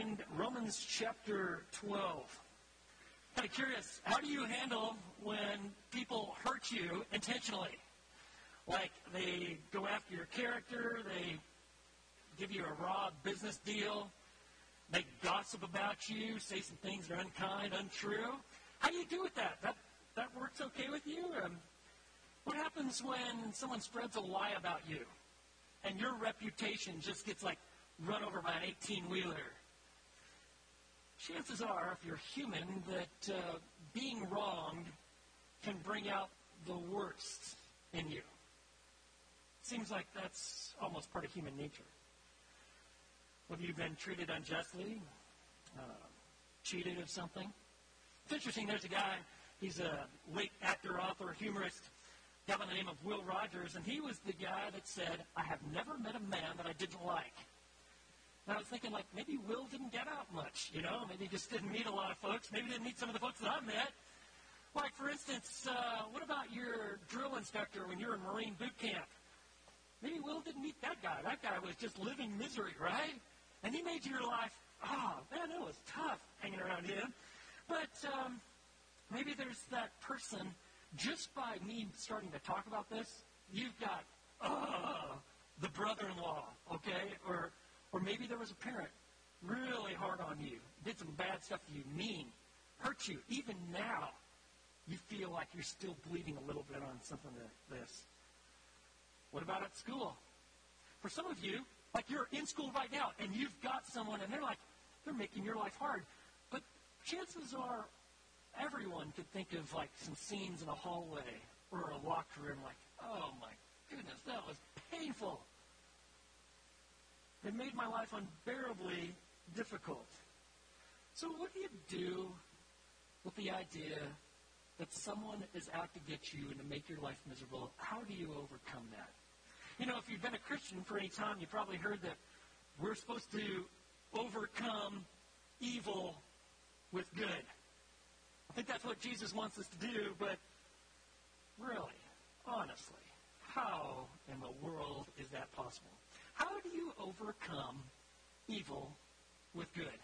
find Romans chapter 12. Kind of curious, how do you handle when people hurt you intentionally? Like they go after your character, they give you a raw business deal, they gossip about you, say some things that are unkind, untrue. How do you do with that? That that works okay with you? Um, what happens when someone spreads a lie about you and your reputation just gets like run over by an 18 wheeler? Chances are, if you're human, that uh, being wronged can bring out the worst in you. Seems like that's almost part of human nature. Have you been treated unjustly? Uh, cheated of something? It's interesting, there's a guy, he's a late actor, author, humorist, guy by the name of Will Rogers, and he was the guy that said, I have never met a man that I didn't like. And I was thinking, like, maybe Will didn't get out much, you know? Maybe he just didn't meet a lot of folks. Maybe didn't meet some of the folks that I met. Like, for instance, uh, what about your drill instructor when you were in Marine boot camp? Maybe Will didn't meet that guy. That guy was just living misery, right? And he made your life, oh, man, it was tough hanging around him. But um, maybe there's that person, just by me starting to talk about this, you've got, oh, the brother-in-law, okay? Or, or maybe there was a parent really hard on you, did some bad stuff to you, mean, hurt you. Even now, you feel like you're still bleeding a little bit on something like this. What about at school? For some of you, like you're in school right now and you've got someone and they're like, they're making your life hard. But chances are everyone could think of like some scenes in a hallway or a locker room like, oh my goodness, that was painful. It made my life unbearably difficult. So what do you do with the idea that someone is out to get you and to make your life miserable? How do you overcome that? You know, if you've been a Christian for any time, you probably heard that we're supposed to overcome evil with good. I think that's what Jesus wants us to do, but really, honestly, how in the world is that possible? How do you overcome evil with good?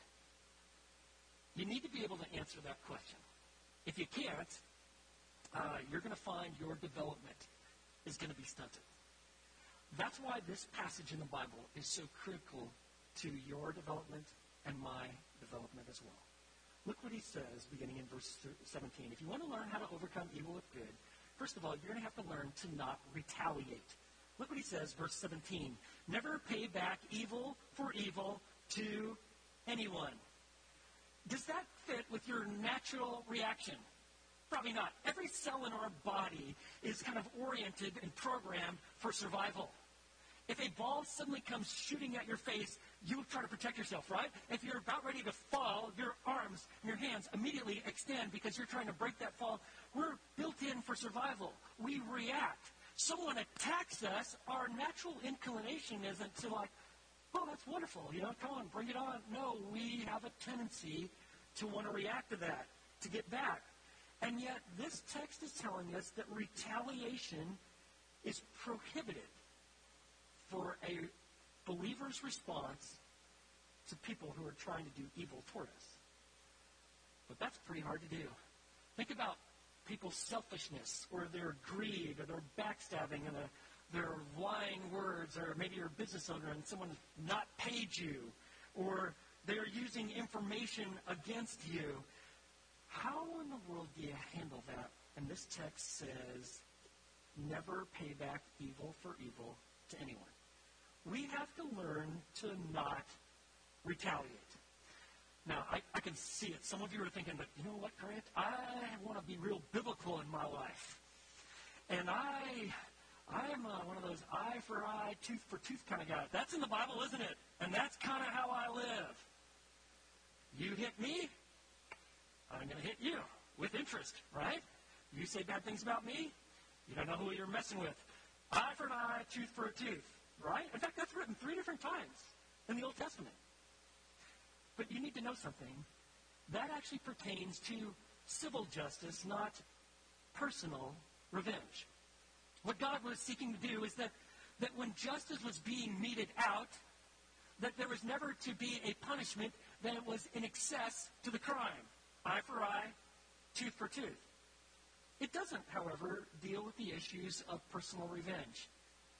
You need to be able to answer that question. If you can't, uh, you're going to find your development is going to be stunted. That's why this passage in the Bible is so critical to your development and my development as well. Look what he says beginning in verse 17. If you want to learn how to overcome evil with good, first of all, you're going to have to learn to not retaliate. Look what he says, verse 17. Never pay back evil for evil to anyone. Does that fit with your natural reaction? Probably not. Every cell in our body is kind of oriented and programmed for survival. If a ball suddenly comes shooting at your face, you try to protect yourself, right? If you're about ready to fall, your arms and your hands immediately extend because you're trying to break that fall. We're built in for survival. We react. Someone attacks us, our natural inclination isn't to like, oh, that's wonderful, you know, come on, bring it on. No, we have a tendency to want to react to that, to get back. And yet, this text is telling us that retaliation is prohibited for a believer's response to people who are trying to do evil toward us. But that's pretty hard to do. Think about people's selfishness or their greed or their backstabbing and a, their lying words, or maybe you're a business owner and someone not paid you, or they're using information against you. How in the world do you handle that? And this text says, never pay back evil for evil to anyone we have to learn to not retaliate. Now, I, I can see it. Some of you are thinking, but you know what, Grant? I want to be real biblical in my life. And I, I'm uh, one of those eye for eye, tooth for tooth kind of guys. That's in the Bible, isn't it? And that's kind of how I live. You hit me, I'm going to hit you with interest, right? You say bad things about me, you don't know who you're messing with. Eye for an eye, tooth for a tooth. Right? In fact, that's written three different times in the Old Testament. But you need to know something. That actually pertains to civil justice, not personal revenge. What God was seeking to do is that, that when justice was being meted out, that there was never to be a punishment that was in excess to the crime. Eye for eye, tooth for tooth. It doesn't, however, deal with the issues of personal revenge,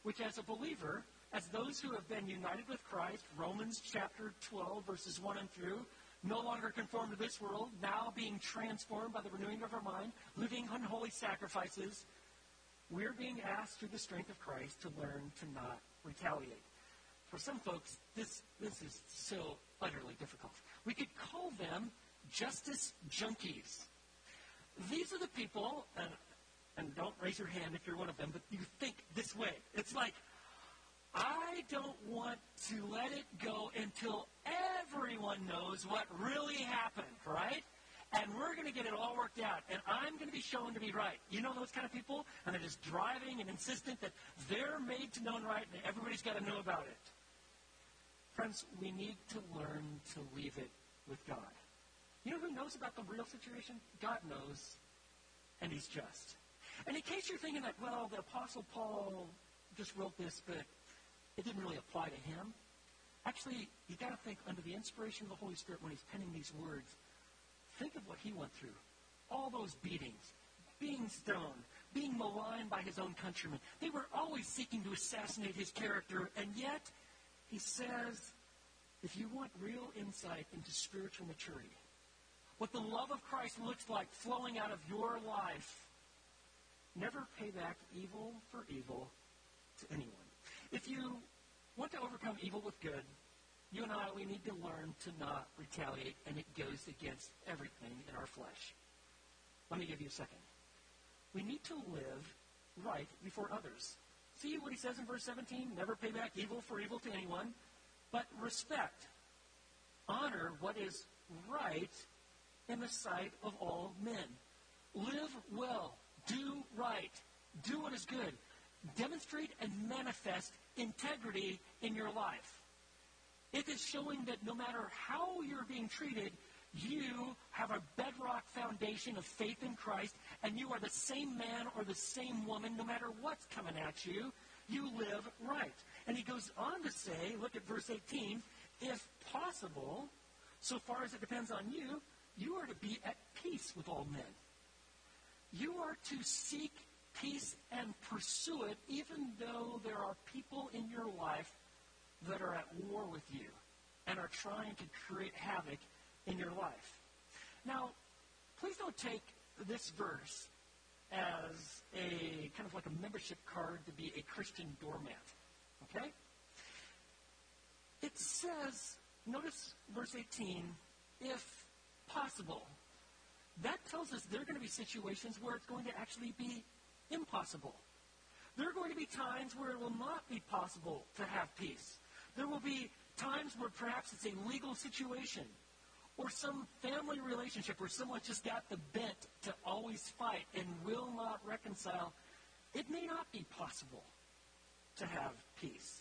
which as a believer, as those who have been united with Christ, Romans chapter 12, verses 1 and through, no longer conformed to this world, now being transformed by the renewing of our mind, living unholy sacrifices, we're being asked through the strength of Christ to learn to not retaliate. For some folks, this, this is so utterly difficult. We could call them justice junkies. These are the people, and, and don't raise your hand if you're one of them, but you think this way. It's like, I don't want to let it go until everyone knows what really happened, right? And we're going to get it all worked out. And I'm going to be shown to be right. You know those kind of people? And they're just driving and insistent that they're made to known right and everybody's got to know about it. Friends, we need to learn to leave it with God. You know who knows about the real situation? God knows, and He's just. And in case you're thinking that, well, the Apostle Paul just wrote this, but it didn't really apply to him. Actually, you got to think under the inspiration of the Holy Spirit when he's penning these words. Think of what he went through. All those beatings, being stoned, being maligned by his own countrymen. They were always seeking to assassinate his character, and yet he says, if you want real insight into spiritual maturity, what the love of Christ looks like flowing out of your life, never pay back evil for evil to anyone. If you want to overcome evil with good, you and I, we need to learn to not retaliate, and it goes against everything in our flesh. Let me give you a second. We need to live right before others. See what he says in verse 17? Never pay back evil for evil to anyone, but respect. Honor what is right in the sight of all men. Live well. Do right. Do what is good demonstrate and manifest integrity in your life. It is showing that no matter how you're being treated, you have a bedrock foundation of faith in Christ, and you are the same man or the same woman, no matter what's coming at you, you live right. And he goes on to say, look at verse 18, if possible, so far as it depends on you, you are to be at peace with all men. You are to seek peace and pursue it, even though there are people in your life that are at war with you and are trying to create havoc in your life. Now, please don't take this verse as a kind of like a membership card to be a Christian doormat. Okay? It says, notice verse 18, if possible. That tells us there are going to be situations where it's going to actually be impossible. There are going to be times where it will not be possible to have peace. There will be times where perhaps it's a legal situation or some family relationship where someone just got the bent to always fight and will not reconcile. It may not be possible to have peace.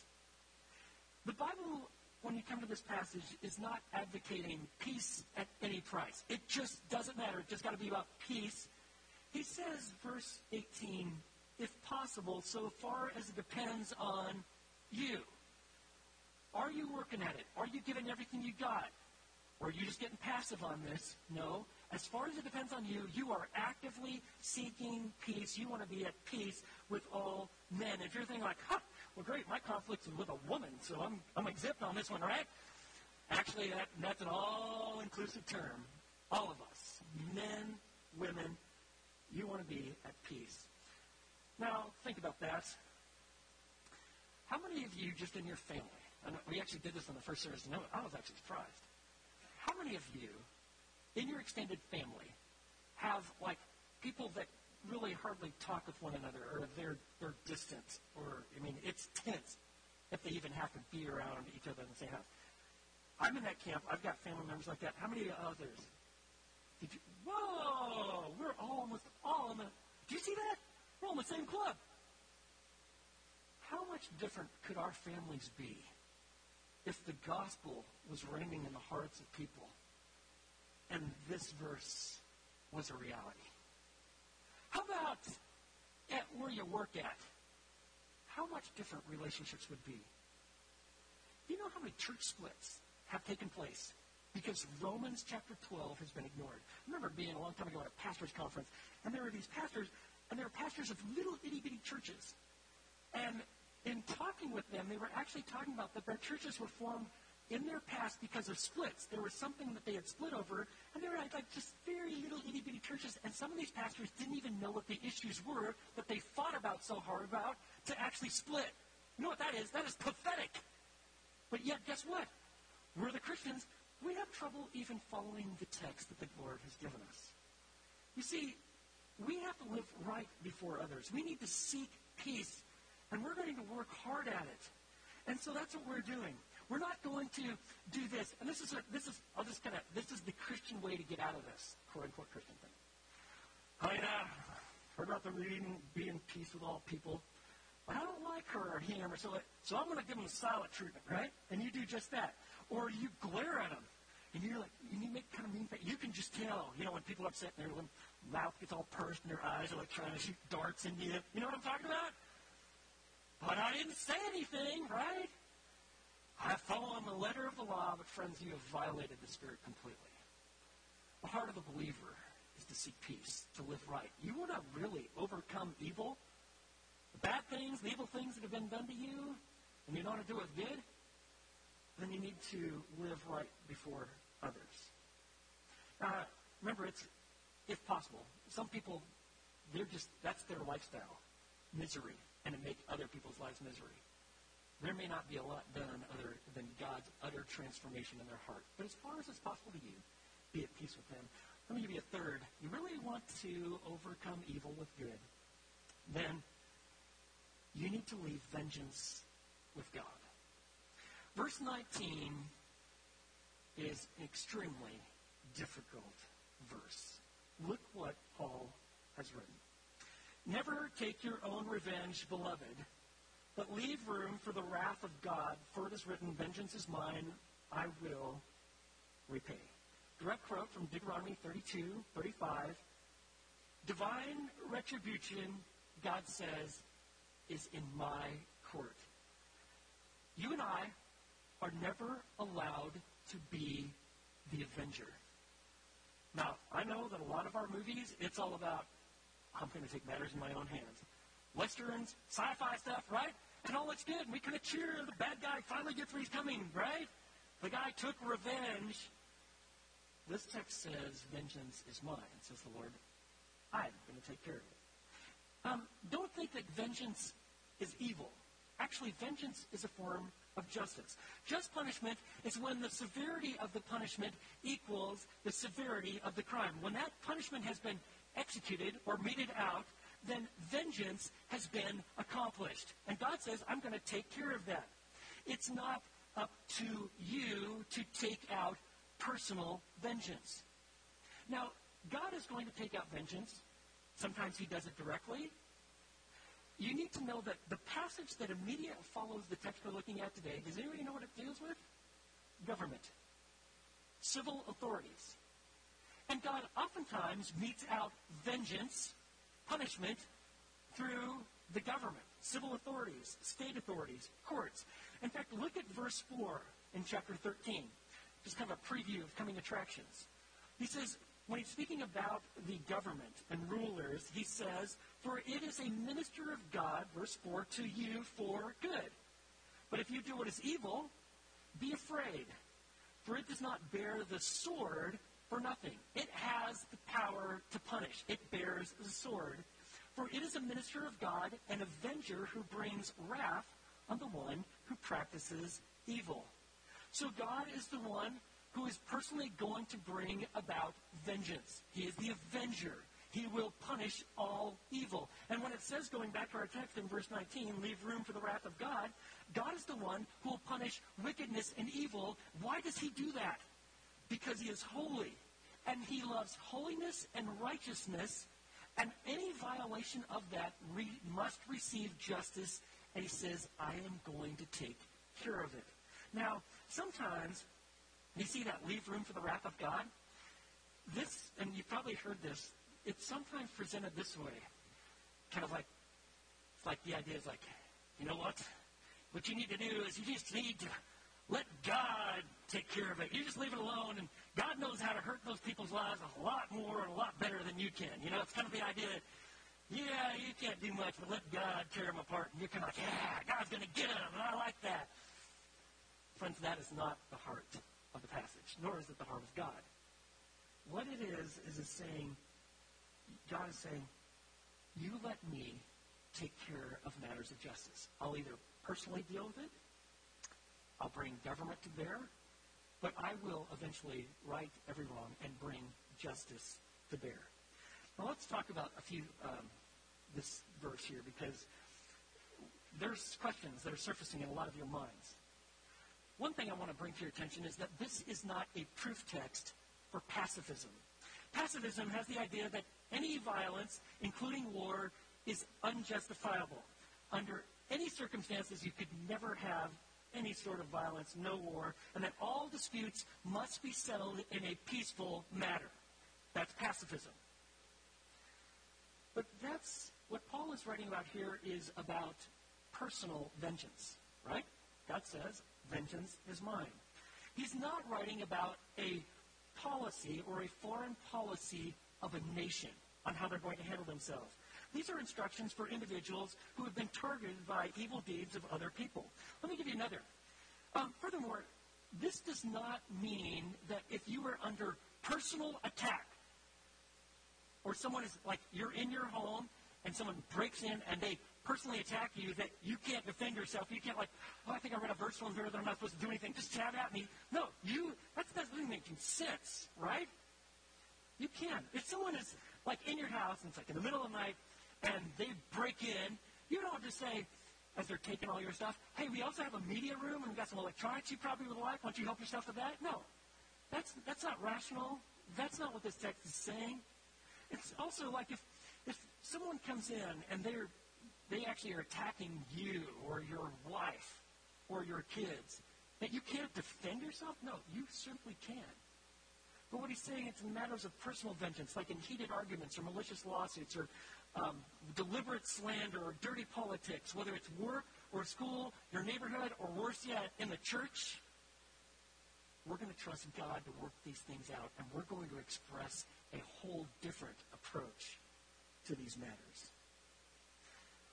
The Bible, when you come to this passage, is not advocating peace at any price. It just doesn't matter. It's just got to be about peace he says, verse 18, if possible, so far as it depends on you. Are you working at it? Are you giving everything you got? Or are you just getting passive on this? No. As far as it depends on you, you are actively seeking peace. You want to be at peace with all men. If you're thinking like, huh, well, great, my conflict's with a woman, so I'm, I'm exempt on this one, right? Actually, that, that's an all-inclusive term. All of us, men, women, you want to be at peace. Now, think about that. How many of you, just in your family, and we actually did this on the first service, and I was actually surprised. How many of you, in your extended family, have like people that really hardly talk with one another, or they're they're distant, or I mean, it's tense if they even have to be around each other in the same house. I'm in that camp. I've got family members like that. How many others did you, whoa, we're almost all in the, do you see that? We're all in the same club. How much different could our families be if the gospel was reigning in the hearts of people and this verse was a reality? How about at where you work at? How much different relationships would be Do you know how many church splits have taken place? Because Romans chapter 12 has been ignored. I remember being a long time ago at a pastor's conference, and there were these pastors, and they were pastors of little itty bitty churches. And in talking with them, they were actually talking about that their churches were formed in their past because of splits. There was something that they had split over, and they were like, like just very little itty bitty churches. And some of these pastors didn't even know what the issues were that they fought about so hard about to actually split. You know what that is? That is pathetic. But yet, guess what? We're the Christians. We have trouble even following the text that the Lord has given us. You see, we have to live right before others. We need to seek peace, and we're going to work hard at it. And so that's what we're doing. We're not going to do this. And this is, a, this is, I'll just kind of, this is the Christian way to get out of this, quote unquote Christian thing. I uh, heard about the reading, be in peace with all people. But I don't like her or him, or so, so I'm going to give them a silent treatment, right? And you do just that. Or you glare at them, and you're like, and you make kind of mean face. You can just tell, you know, when people are upset and their mouth gets all pursed and their eyes are like trying to shoot darts into you. You know what I'm talking about? But I didn't say anything, right? I follow on the letter of the law, but friends, you have violated the Spirit completely. The heart of the believer is to seek peace, to live right. You want to really overcome evil, the bad things, the evil things that have been done to you, and you know how to do it good, then you need to live right before others. Now, remember, it's, if possible, some people, they're just, that's their lifestyle, misery, and to make other people's lives misery there may not be a lot done other than God's utter transformation in their heart. But as far as it's possible to you, be at peace with them. Let me give you a third. You really want to overcome evil with good, then you need to leave vengeance with God. Verse 19 is an extremely difficult verse. Look what Paul has written. Never take your own revenge, beloved but leave room for the wrath of God, for it is written, Vengeance is mine, I will repay. Direct quote from Deuteronomy 32, 35. Divine retribution, God says, is in my court. You and I are never allowed to be the avenger. Now, I know that a lot of our movies, it's all about, I'm going to take matters in my own hands. Westerns, sci-fi stuff, right? And all looks good. We kind of cheer. The bad guy finally gets what he's coming, right? The guy took revenge. This text says, Vengeance is mine, says the Lord. I'm going to take care of it. Um, don't think that vengeance is evil. Actually, vengeance is a form of justice. Just punishment is when the severity of the punishment equals the severity of the crime. When that punishment has been executed or meted out, then vengeance has been accomplished. And God says, I'm going to take care of that. It's not up to you to take out personal vengeance. Now, God is going to take out vengeance. Sometimes he does it directly. You need to know that the passage that immediately follows the text we're looking at today, does anybody know what it deals with? Government. Civil authorities. And God oftentimes metes out vengeance punishment through the government, civil authorities, state authorities, courts. In fact, look at verse 4 in chapter 13. Just kind of a preview of coming attractions. He says, when he's speaking about the government and rulers, he says, For it is a minister of God, verse 4, to you for good. But if you do what is evil, be afraid, for it does not bear the sword for nothing. It has the power to punish. It bears the sword. For it is a minister of God, an avenger who brings wrath on the one who practices evil. So God is the one who is personally going to bring about vengeance. He is the avenger. He will punish all evil. And when it says, going back to our text in verse 19, leave room for the wrath of God, God is the one who will punish wickedness and evil. Why does he do that? because he is holy. And he loves holiness and righteousness, and any violation of that re- must receive justice. And he says, I am going to take care of it. Now, sometimes you see that leave room for the wrath of God. This, and you've probably heard this, it's sometimes presented this way. Kind of like, like the idea is like, you know what? What you need to do is you just need to let God take care of it. You just leave it alone, and God knows how to hurt those people's lives a lot more and a lot better than you can. You know, it's kind of the idea that, yeah, you can't do much, but let God tear them apart. And you're kind of like, yeah, God's going to get them, and I like that. Friends, that is not the heart of the passage, nor is it the heart of God. What it is, is it's saying, God is saying, you let me take care of matters of justice. I'll either personally deal with it, I'll bring government to bear, but I will eventually right every wrong and bring justice to bear. Now let's talk about a few um, this verse here because there's questions that are surfacing in a lot of your minds. One thing I want to bring to your attention is that this is not a proof text for pacifism. Pacifism has the idea that any violence, including war, is unjustifiable. Under any circumstances, you could never have any sort of violence, no war, and that all disputes must be settled in a peaceful manner. That's pacifism. But that's what Paul is writing about here is about personal vengeance, right? God says, vengeance is mine. He's not writing about a policy or a foreign policy of a nation on how they're going to handle themselves. These are instructions for individuals who have been targeted by evil deeds of other people. Let me give you another. Um, furthermore, this does not mean that if you are under personal attack, or someone is like you're in your home and someone breaks in and they personally attack you, that you can't defend yourself. You can't like, oh, I think I read a verse from here that I'm not supposed to do anything. Just shout at me. No, you. That's not really making sense, right? You can. If someone is like in your house and it's like in the middle of the night and they break in, you don't just say, as they're taking all your stuff, hey, we also have a media room and we've got some electronics you probably would like. Why don't you help yourself to that? No. That's, that's not rational. That's not what this text is saying. It's also like if, if someone comes in and they're, they actually are attacking you or your wife or your kids, that you can't defend yourself? No, you simply can. But what he's saying, it's in matters of personal vengeance, like in heated arguments or malicious lawsuits or um, deliberate slander or dirty politics, whether it's work or school, your neighborhood, or worse yet, in the church. We're going to trust God to work these things out, and we're going to express a whole different approach to these matters.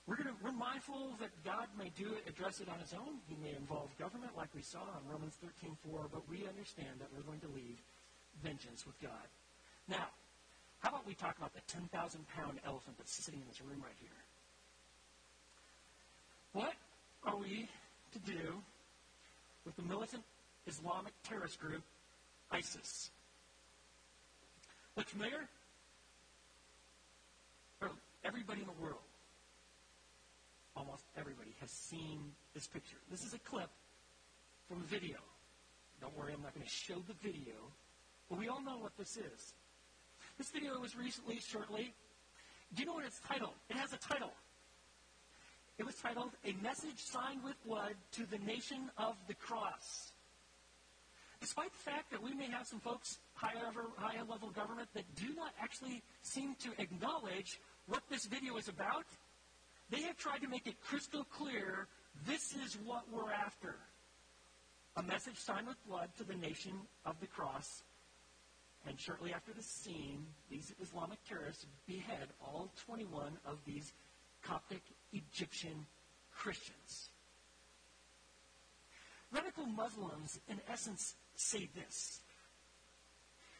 We're, going to, we're mindful that God may do it, address it on his own. He may involve government, like we saw in Romans 13:4, but we understand that we're going to leave vengeance with God. Now, how about we talk about the 10,000 pound elephant that's sitting in this room right here? What are we to do with the militant Islamic terrorist group, ISIS? Look familiar? Everybody in the world, almost everybody, has seen this picture. This is a clip from a video. Don't worry, I'm not going to show the video, but we all know what this is. This video was recently, shortly. Do you know what it's titled? It has a title. It was titled A Message Signed with Blood to the Nation of the Cross. Despite the fact that we may have some folks higher, higher level government that do not actually seem to acknowledge what this video is about, they have tried to make it crystal clear this is what we're after. A message signed with blood to the nation of the cross and shortly after the scene, these Islamic terrorists behead all 21 of these Coptic Egyptian Christians. Radical Muslims, in essence, say this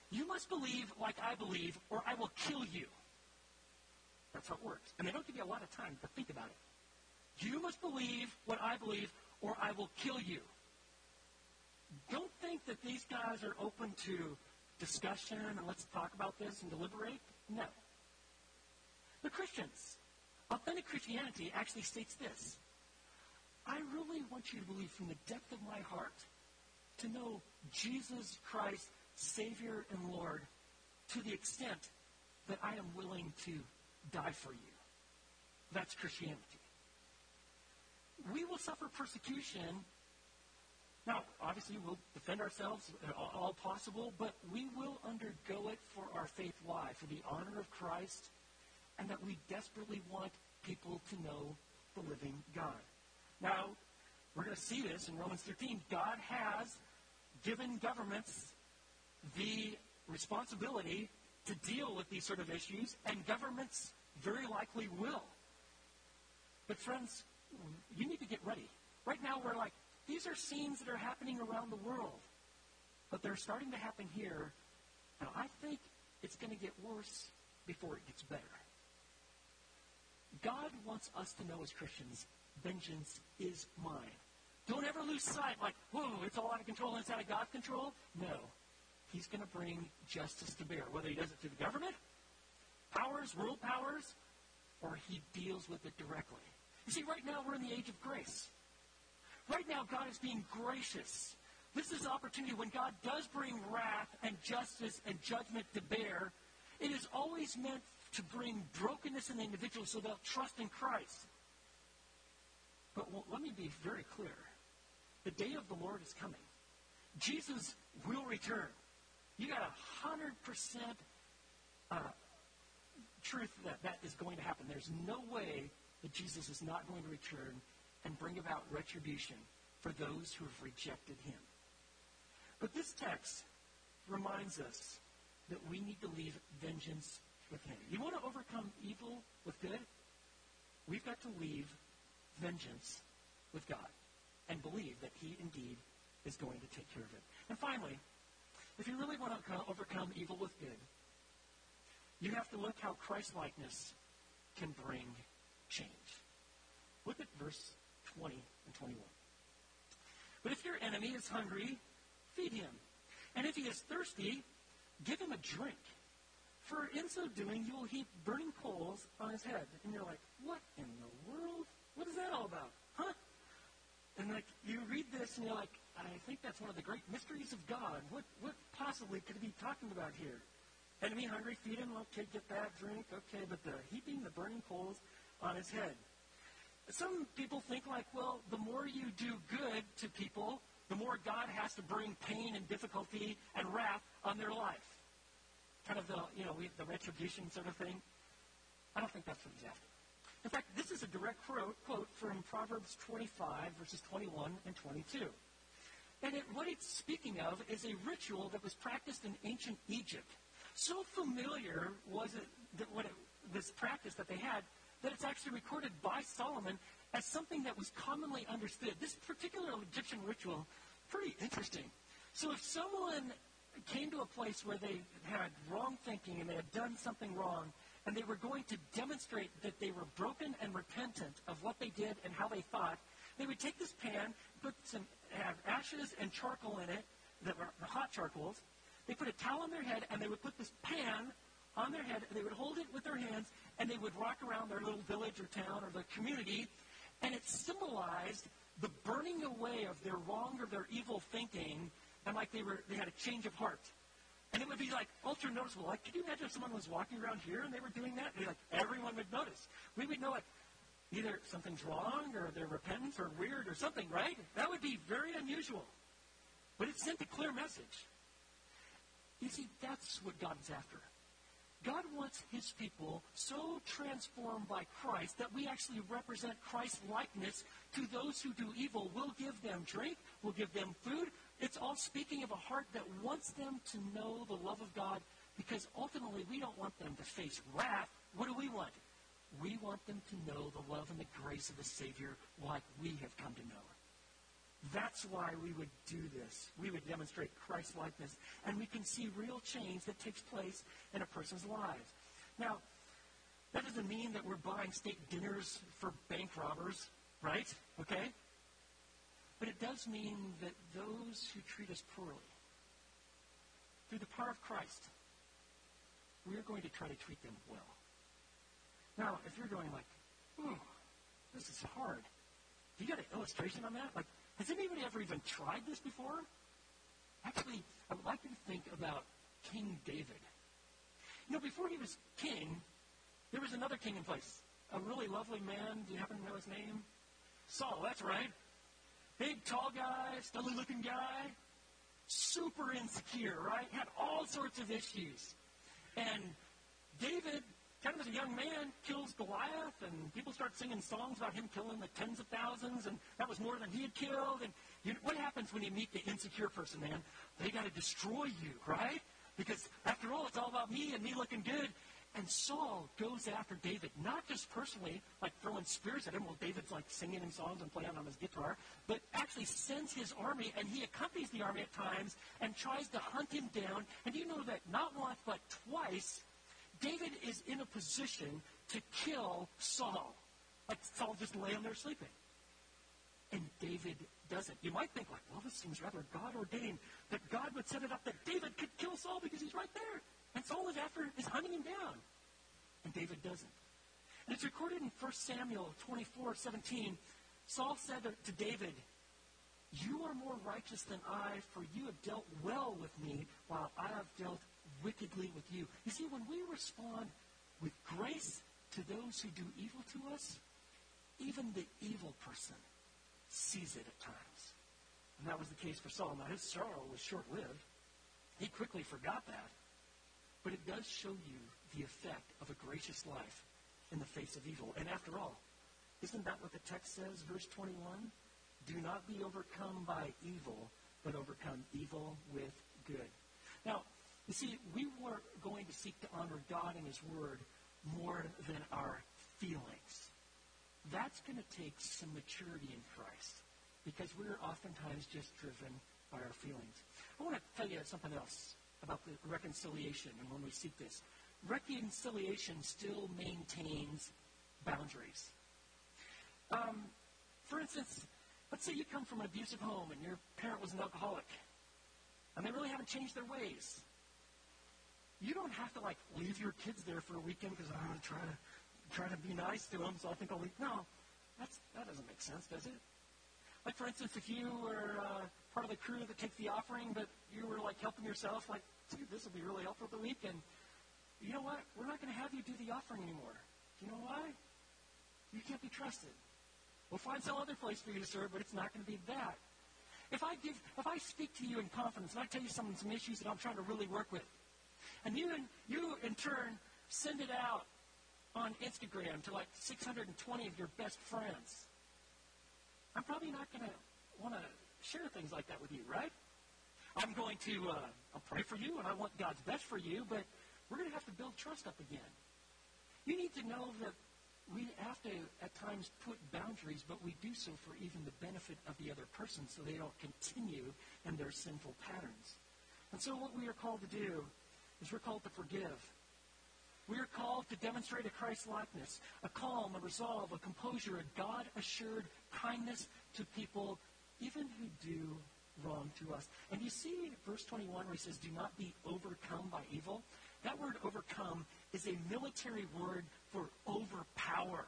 You must believe like I believe, or I will kill you. That's how it works. And they don't give you a lot of time to think about it. You must believe what I believe, or I will kill you. Don't think that these guys are open to discussion and let's talk about this and deliberate? No. The Christians, authentic Christianity actually states this I really want you to believe from the depth of my heart to know Jesus Christ, Savior and Lord, to the extent that I am willing to die for you. That's Christianity. We will suffer persecution now, obviously, we'll defend ourselves all possible, but we will undergo it for our faith. Why? For the honor of Christ, and that we desperately want people to know the living God. Now, We're going to see this in Romans 13. God has given governments the responsibility to deal with these sort of issues, and governments very likely will. But, friends, you need to get ready. Right now, we're like, these are scenes that are happening around the world, but they're starting to happen here, and I think it's going to get worse before it gets better. God wants us to know as Christians, vengeance is mine. Don't ever lose sight, like, whoa, it's all out of control and it's out of God's control. No. He's going to bring justice to bear, whether he does it through the government, powers, world powers, or he deals with it directly. You see, right now we're in the age of grace. Right now, God is being gracious. This is opportunity when God does bring wrath and justice and judgment to bear. It is always meant to bring brokenness in the individual so they'll trust in Christ. But well, let me be very clear. The day of the Lord is coming. Jesus will return. You got a hundred percent uh, truth that that is going to happen. There's no way that Jesus is not going to return and bring about retribution for those who have rejected him. But this text reminds us that we need to leave vengeance with him. You want to overcome evil with good? We've got to leave vengeance with God and believe that he indeed is going to take care of it. And finally, if you really want to overcome evil with good, you have to look how Christ likeness can bring change. Look at verse 20 and 21. But if your enemy is hungry, feed him. And if he is thirsty, give him a drink. For in so doing, you will heap burning coals on his head. And you're like, what in the world? What is that all about? Huh? And like you read this and you're like, I think that's one of the great mysteries of God. What what possibly could he be talking about here? Enemy hungry, feed him. Okay, get that drink. Okay, but the heaping the burning coals on his head. Some people think like, well, the more you do good to people, the more God has to bring pain and difficulty and wrath on their life. Kind of the, you know, the retribution sort of thing. I don't think that's what he's after. In fact, this is a direct quote quote from Proverbs 25, verses 21 and 22. And it, what it's speaking of is a ritual that was practiced in ancient Egypt. So familiar was it that what it, this practice that they had that it's actually recorded by Solomon as something that was commonly understood. This particular Egyptian ritual, pretty interesting. So if someone came to a place where they had wrong thinking and they had done something wrong, and they were going to demonstrate that they were broken and repentant of what they did and how they thought, they would take this pan, put some have ashes and charcoal in it, that were hot charcoals. They put a towel on their head, and they would put this pan on their head, and they would hold it with their hands, and they would rock around their little village or town or the community, and it symbolized the burning away of their wrong or their evil thinking, and like they were they had a change of heart. And it would be like ultra noticeable. Like, could you imagine if someone was walking around here and they were doing that? Like everyone would notice. We would know like either something's wrong or they're repentant or weird or something, right? That would be very unusual. But it sent a clear message. You see, that's what God is after. God wants his people so transformed by Christ that we actually represent Christ's likeness to those who do evil. We'll give them drink, we'll give them food. It's all speaking of a heart that wants them to know the love of God because ultimately we don't want them to face wrath. What do we want? We want them to know the love and the grace of the Savior like we have come to know. That's why we would do this. We would demonstrate Christ likeness. And we can see real change that takes place in a person's lives. Now, that doesn't mean that we're buying steak dinners for bank robbers, right? Okay? But it does mean that those who treat us poorly, through the power of Christ, we are going to try to treat them well. Now, if you're going like, ooh, this is hard, do you got an illustration on that? Like, has anybody ever even tried this before? Actually, I would like you to think about King David. You know, before he was king, there was another king in place. A really lovely man. Do you happen to know his name? Saul, that's right. Big, tall guy, stubby looking guy. Super insecure, right? Had all sorts of issues. And David kind of as a young man, kills Goliath, and people start singing songs about him killing the tens of thousands, and that was more than he had killed. And you, what happens when you meet the insecure person, man? They got to destroy you, right? Because after all, it's all about me and me looking good. And Saul goes after David, not just personally, like throwing spears at him while David's like singing him songs and playing on his guitar, but actually sends his army, and he accompanies the army at times and tries to hunt him down. And you know that not once, but twice, David is in a position to kill Saul. Like Saul just laying there sleeping. And David doesn't. You might think, like, well, this seems rather God ordained that God would set it up that David could kill Saul because he's right there. And Saul is after is hunting him down. And David doesn't. And it's recorded in 1 Samuel 24, 17. Saul said to David, You are more righteous than I, for you have dealt well with me, while I have dealt wickedly with you. You see, when we respond with grace to those who do evil to us, even the evil person sees it at times. And that was the case for Saul. Now, his sorrow was short lived. He quickly forgot that. But it does show you the effect of a gracious life in the face of evil. And after all, isn't that what the text says, verse 21? Do not be overcome by evil, but overcome evil with good. Now, you see, we were going to seek to honor God and His Word more than our feelings. That's going to take some maturity in Christ because we're oftentimes just driven by our feelings. I want to tell you something else about the reconciliation and when we seek this. Reconciliation still maintains boundaries. Um, for instance, let's say you come from an abusive home and your parent was an alcoholic and they really haven't changed their ways. You don't have to like leave your kids there for a weekend because I'm going to try to try to be nice to them, so I think I'll leave. No, that's, that doesn't make sense, does it? Like, for instance, if you were uh, part of the crew that takes the offering, but you were like helping yourself, like, dude, this will be really helpful the weekend. you know what? We're not going to have you do the offering anymore. You know why? You can't be trusted. We'll find some other place for you to serve, but it's not going to be that. If I give, if I speak to you in confidence and I tell you some some issues that I'm trying to really work with, and you you in turn send it out on Instagram to like 620 of your best friends, I'm probably not going to want to share things like that with you, right? I'm going to uh, I'll pray for you, and I want God's best for you, but we're going to have to build trust up again. You need to know that we have to, at times, put boundaries, but we do so for even the benefit of the other person so they don't continue in their sinful patterns. And so, what we are called to do is we're called to forgive. We are called to demonstrate a Christ likeness, a calm, a resolve, a composure, a God assured kindness to people, even who do wrong to us. And you see verse 21 where he says, Do not be overcome by evil. That word overcome is a military word for overpower.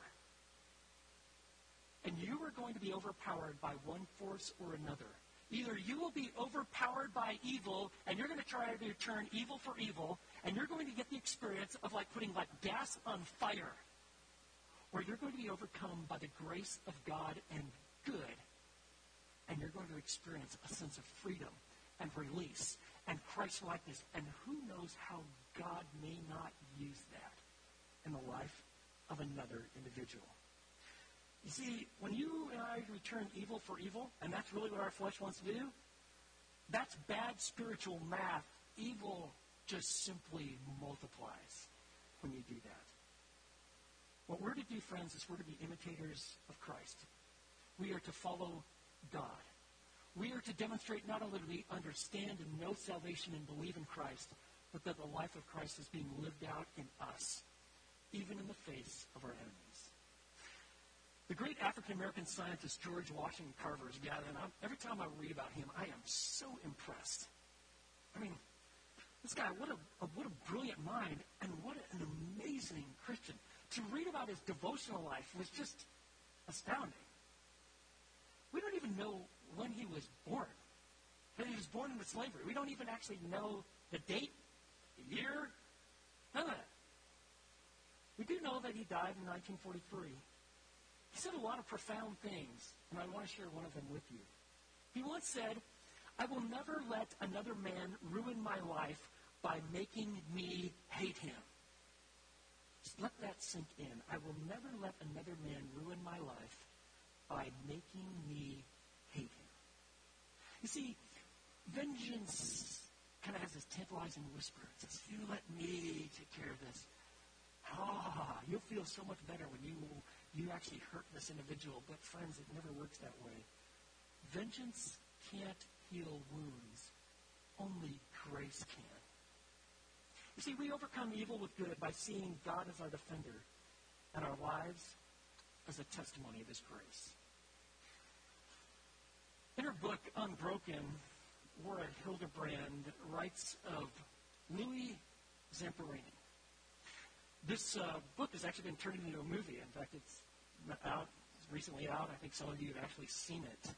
And you are going to be overpowered by one force or another. Either you will be overpowered by evil and you're going to try to turn evil for evil, and you're going to get the experience of like putting like gas on fire. Or you're going to be overcome by the grace of God and good. And you're going to experience a sense of freedom and release and Christ likeness. And who knows how God may not use that in the life of another individual. You see, when you and I return evil for evil, and that's really what our flesh wants to do, that's bad spiritual math. Evil just simply multiplies when you do that. What we're to do, friends, is we're to be imitators of Christ. We are to follow God. We are to demonstrate not only that we understand and know salvation and believe in Christ, but that the life of Christ is being lived out in us, even in the face of our enemies. The great African American scientist George Washington Carver is gathered, and every time I read about him, I am so impressed. I mean, this guy, what a, a, what a brilliant mind, and what an amazing Christian. To read about his devotional life was just astounding. We don't even know when he was born. That he was born into slavery. We don't even actually know the date, the year, none of that. We do know that he died in 1943. He said a lot of profound things, and I want to share one of them with you. He once said, I will never let another man ruin my life by making me hate him. Just let that sink in. I will never let another man ruin my life by making me hate him. You see, vengeance kind of has this tantalizing whisper. It says, You let me take care of this. Ah, you'll feel so much better when you you actually hurt this individual. But friends, it never works that way. Vengeance can't heal wounds. Only grace can. You see, we overcome evil with good by seeing God as our defender and our lives as a testimony of his grace. In her book, Unbroken, Laura Hillenbrand writes of Louis Zamperini. This uh, book has actually been turned into a movie. In fact, it's out, recently out. I think some of you have actually seen it.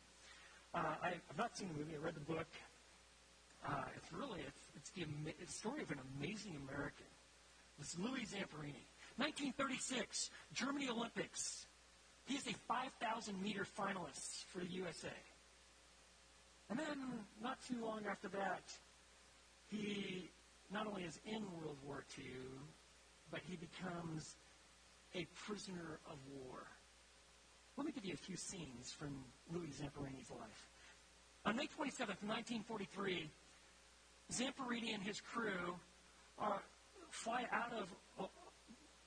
Uh, I, have not seen the movie. I read the book. Uh, it's really it's, it's the it's story of an amazing American. This Louis Zamperini, 1936 Germany Olympics. He's a 5,000 meter finalist for the USA. And then, not too long after that, he not only is in World War II, but he becomes a prisoner of war. Let me give you a few scenes from Louis Zamperini's life. On May 27, 1943, Zamperini and his crew are, fly out of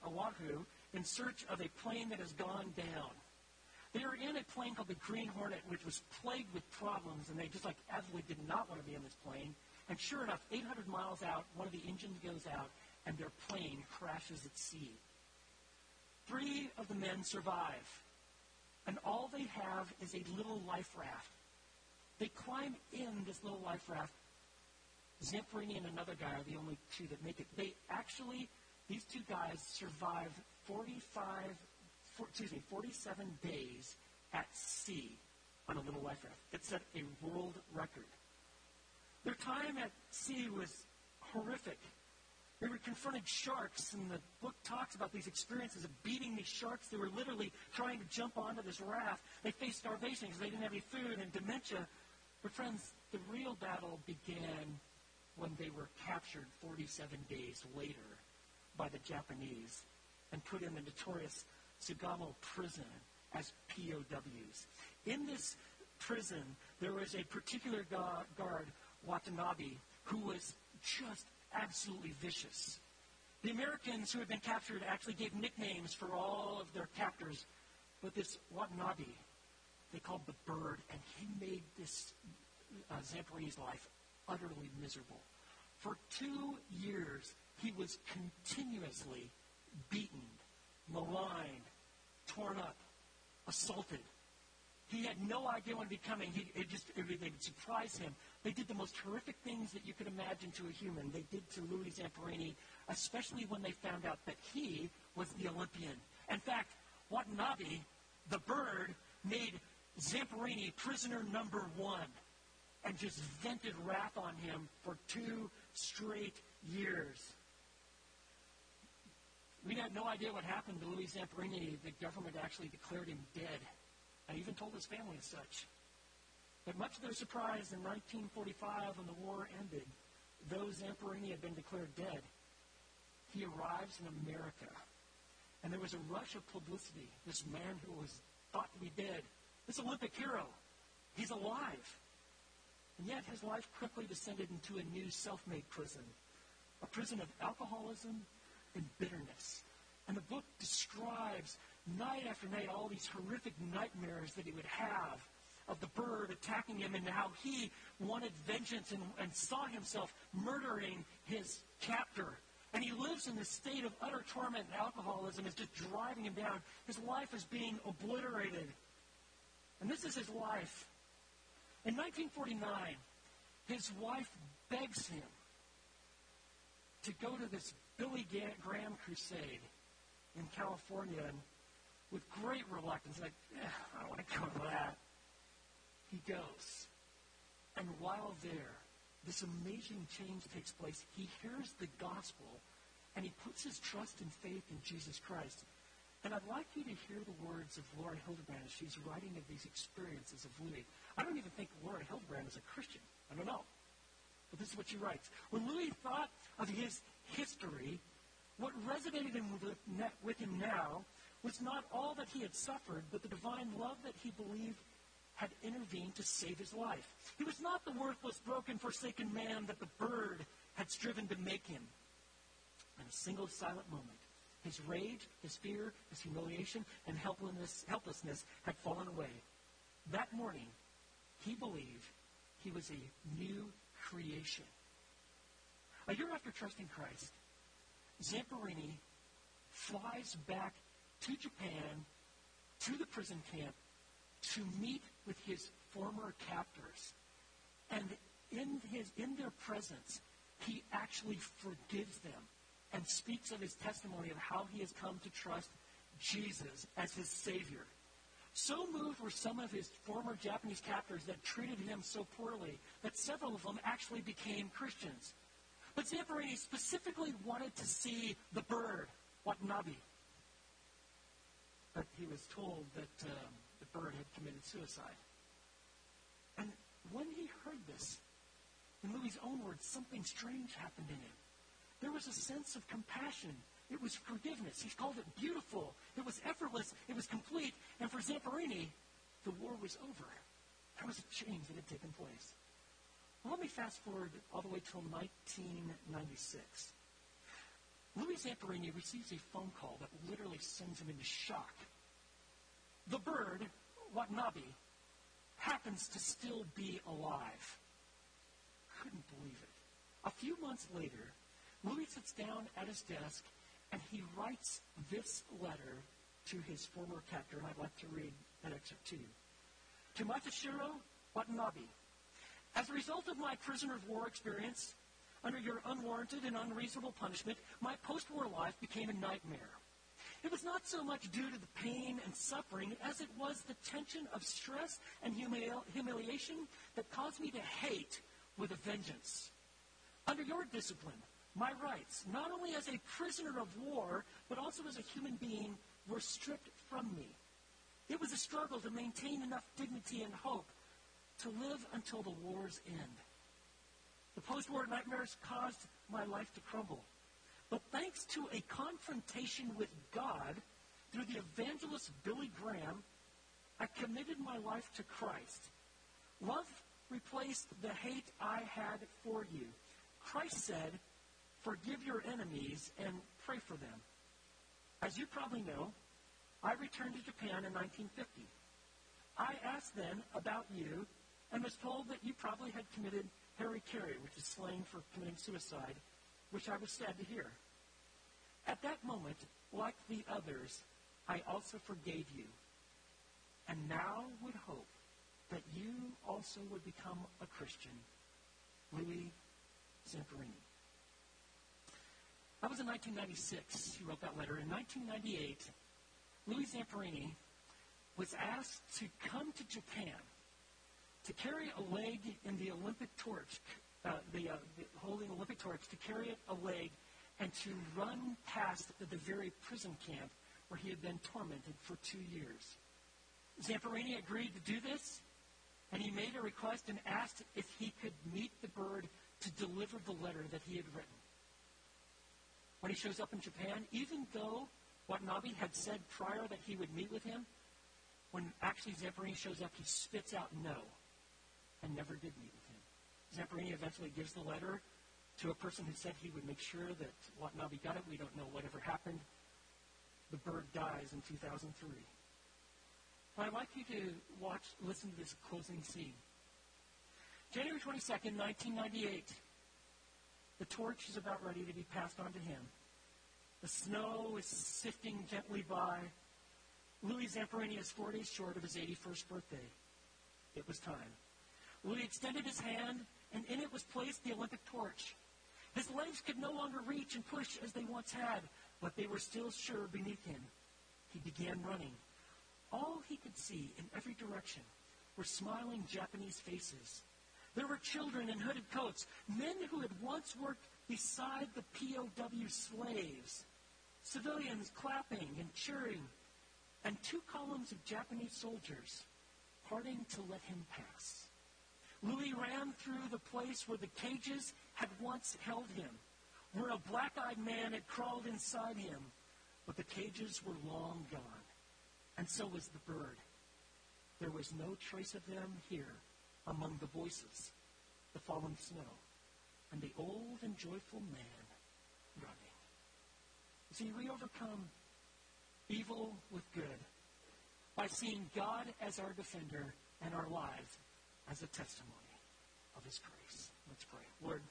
Oahu in search of a plane that has gone down. They were in a plane called the Green Hornet, which was plagued with problems, and they just like absolutely did not want to be in this plane. And sure enough, 800 miles out, one of the engines goes out, and their plane crashes at sea. Three of the men survive, and all they have is a little life raft. They climb in this little life raft. Zamperini and another guy are the only two that make it. They actually, these two guys survive 45 excuse me, 47 days at sea on a little life raft. It set a world record. Their time at sea was horrific. They were confronted sharks, and the book talks about these experiences of beating these sharks. They were literally trying to jump onto this raft. They faced starvation because they didn't have any food and dementia. But friends, the real battle began when they were captured 47 days later by the Japanese and put in the notorious Sugamo prison as POWs. In this prison, there was a particular guard, Watanabe, who was just absolutely vicious. The Americans who had been captured actually gave nicknames for all of their captors, but this Watanabe, they called the bird, and he made this uh, Zamperini's life utterly miserable. For two years, he was continuously beaten, maligned, torn up, assaulted. He had no idea when it'd be coming. He, it just it, they would surprise him. They did the most horrific things that you could imagine to a human. They did to Louis Zamperini, especially when they found out that he was the Olympian. In fact, Watanabe, the bird, made Zamperini prisoner number one and just vented wrath on him for two straight years. We had no idea what happened to Louis Zamperini. The government actually declared him dead and even told his family as such. But much to their surprise, in 1945, when the war ended, though Zamperini had been declared dead, he arrives in America. And there was a rush of publicity. This man who was thought to be dead, this Olympic hero, he's alive. And yet his life quickly descended into a new self made prison a prison of alcoholism and bitterness. And the book describes night after night all these horrific nightmares that he would have of the bird attacking him and how he wanted vengeance and, and saw himself murdering his captor. And he lives in this state of utter torment and alcoholism is just driving him down. His life is being obliterated. And this is his life. In 1949, his wife begs him to go to this Billy Graham crusade in California, and with great reluctance, like, eh, I don't want to go to that. He goes. And while there, this amazing change takes place. He hears the gospel, and he puts his trust and faith in Jesus Christ. And I'd like you to hear the words of Laura Hildebrand as she's writing of these experiences of Louis. I don't even think Laura Hildebrand is a Christian. I don't know. But this is what she writes. When Louis thought of his history, What resonated with him now was not all that he had suffered, but the divine love that he believed had intervened to save his life. He was not the worthless, broken, forsaken man that the bird had striven to make him. In a single silent moment, his rage, his fear, his humiliation, and helplessness, helplessness had fallen away. That morning, he believed he was a new creation. A year after trusting Christ, Zamperini flies back to Japan, to the prison camp, to meet with his former captors. And in, his, in their presence, he actually forgives them and speaks of his testimony of how he has come to trust Jesus as his Savior. So moved were some of his former Japanese captors that treated him so poorly that several of them actually became Christians. But Zamperini specifically wanted to see the bird, Watanabe. But he was told that um, the bird had committed suicide. And when he heard this, in Louis' own words, something strange happened in him. There was a sense of compassion. It was forgiveness. He called it beautiful. It was effortless. It was complete. And for Zamperini, the war was over. There was a change that had taken place. Well, let me fast forward all the way till 1996. Louis Zamperini receives a phone call that literally sends him into shock. The bird, Watanabe, happens to still be alive. Couldn't believe it. A few months later, Louis sits down at his desk and he writes this letter to his former captor, and I'd like to read that excerpt to you. To Matsushiro Watanabe, as a result of my prisoner of war experience, under your unwarranted and unreasonable punishment, my post-war life became a nightmare. It was not so much due to the pain and suffering as it was the tension of stress and humili- humiliation that caused me to hate with a vengeance. Under your discipline, my rights, not only as a prisoner of war, but also as a human being, were stripped from me. It was a struggle to maintain enough dignity and hope to live until the war's end. The post war nightmares caused my life to crumble. But thanks to a confrontation with God through the evangelist Billy Graham, I committed my life to Christ. Love replaced the hate I had for you. Christ said, Forgive your enemies and pray for them. As you probably know, I returned to Japan in 1950. I asked then about you and was told that you probably had committed harikiri, which is slang for committing suicide, which I was sad to hear. At that moment, like the others, I also forgave you, and now would hope that you also would become a Christian. Louis Zamperini. That was in 1996. He wrote that letter. In 1998, Louis Zamperini was asked to come to Japan to carry a leg in the Olympic torch, uh, the, uh, the holding Olympic torch, to carry a leg and to run past the, the very prison camp where he had been tormented for two years. Zamperini agreed to do this, and he made a request and asked if he could meet the bird to deliver the letter that he had written. When he shows up in Japan, even though Watanabe had said prior that he would meet with him, when actually Zamperini shows up, he spits out no and never did meet with him. Zamperini eventually gives the letter to a person who said he would make sure that Watanabe got it. We don't know whatever happened. The bird dies in 2003. But I'd like you to watch, listen to this closing scene. January 22nd, 1998. The torch is about ready to be passed on to him. The snow is sifting gently by. Louis Zamperini is four days short of his 81st birthday. It was time. Louis extended his hand, and in it was placed the Olympic torch. His legs could no longer reach and push as they once had, but they were still sure beneath him. He began running. All he could see in every direction were smiling Japanese faces. There were children in hooded coats, men who had once worked beside the POW slaves, civilians clapping and cheering, and two columns of Japanese soldiers parting to let him pass. Louis ran through the place where the cages had once held him, where a black eyed man had crawled inside him, but the cages were long gone, and so was the bird. There was no trace of them here among the voices, the fallen snow, and the old and joyful man running. See, we overcome evil with good by seeing God as our defender and our lives as a testimony of his grace. Let's pray. Lord,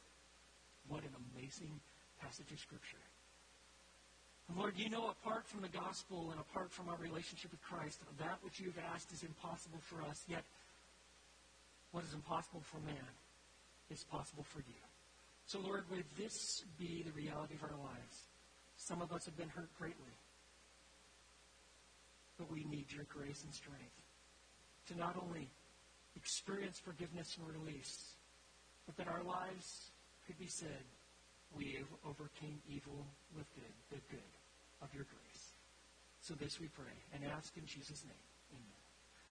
what an amazing passage of Scripture. And Lord, you know apart from the gospel and apart from our relationship with Christ, that which you've asked is impossible for us, yet what is impossible for man is possible for you. So, Lord, would this be the reality of our lives? Some of us have been hurt greatly, but we need your grace and strength to not only experience forgiveness and release, but that our lives could be said, we have overcame evil with good, the good of your grace. So this we pray and ask in Jesus' name.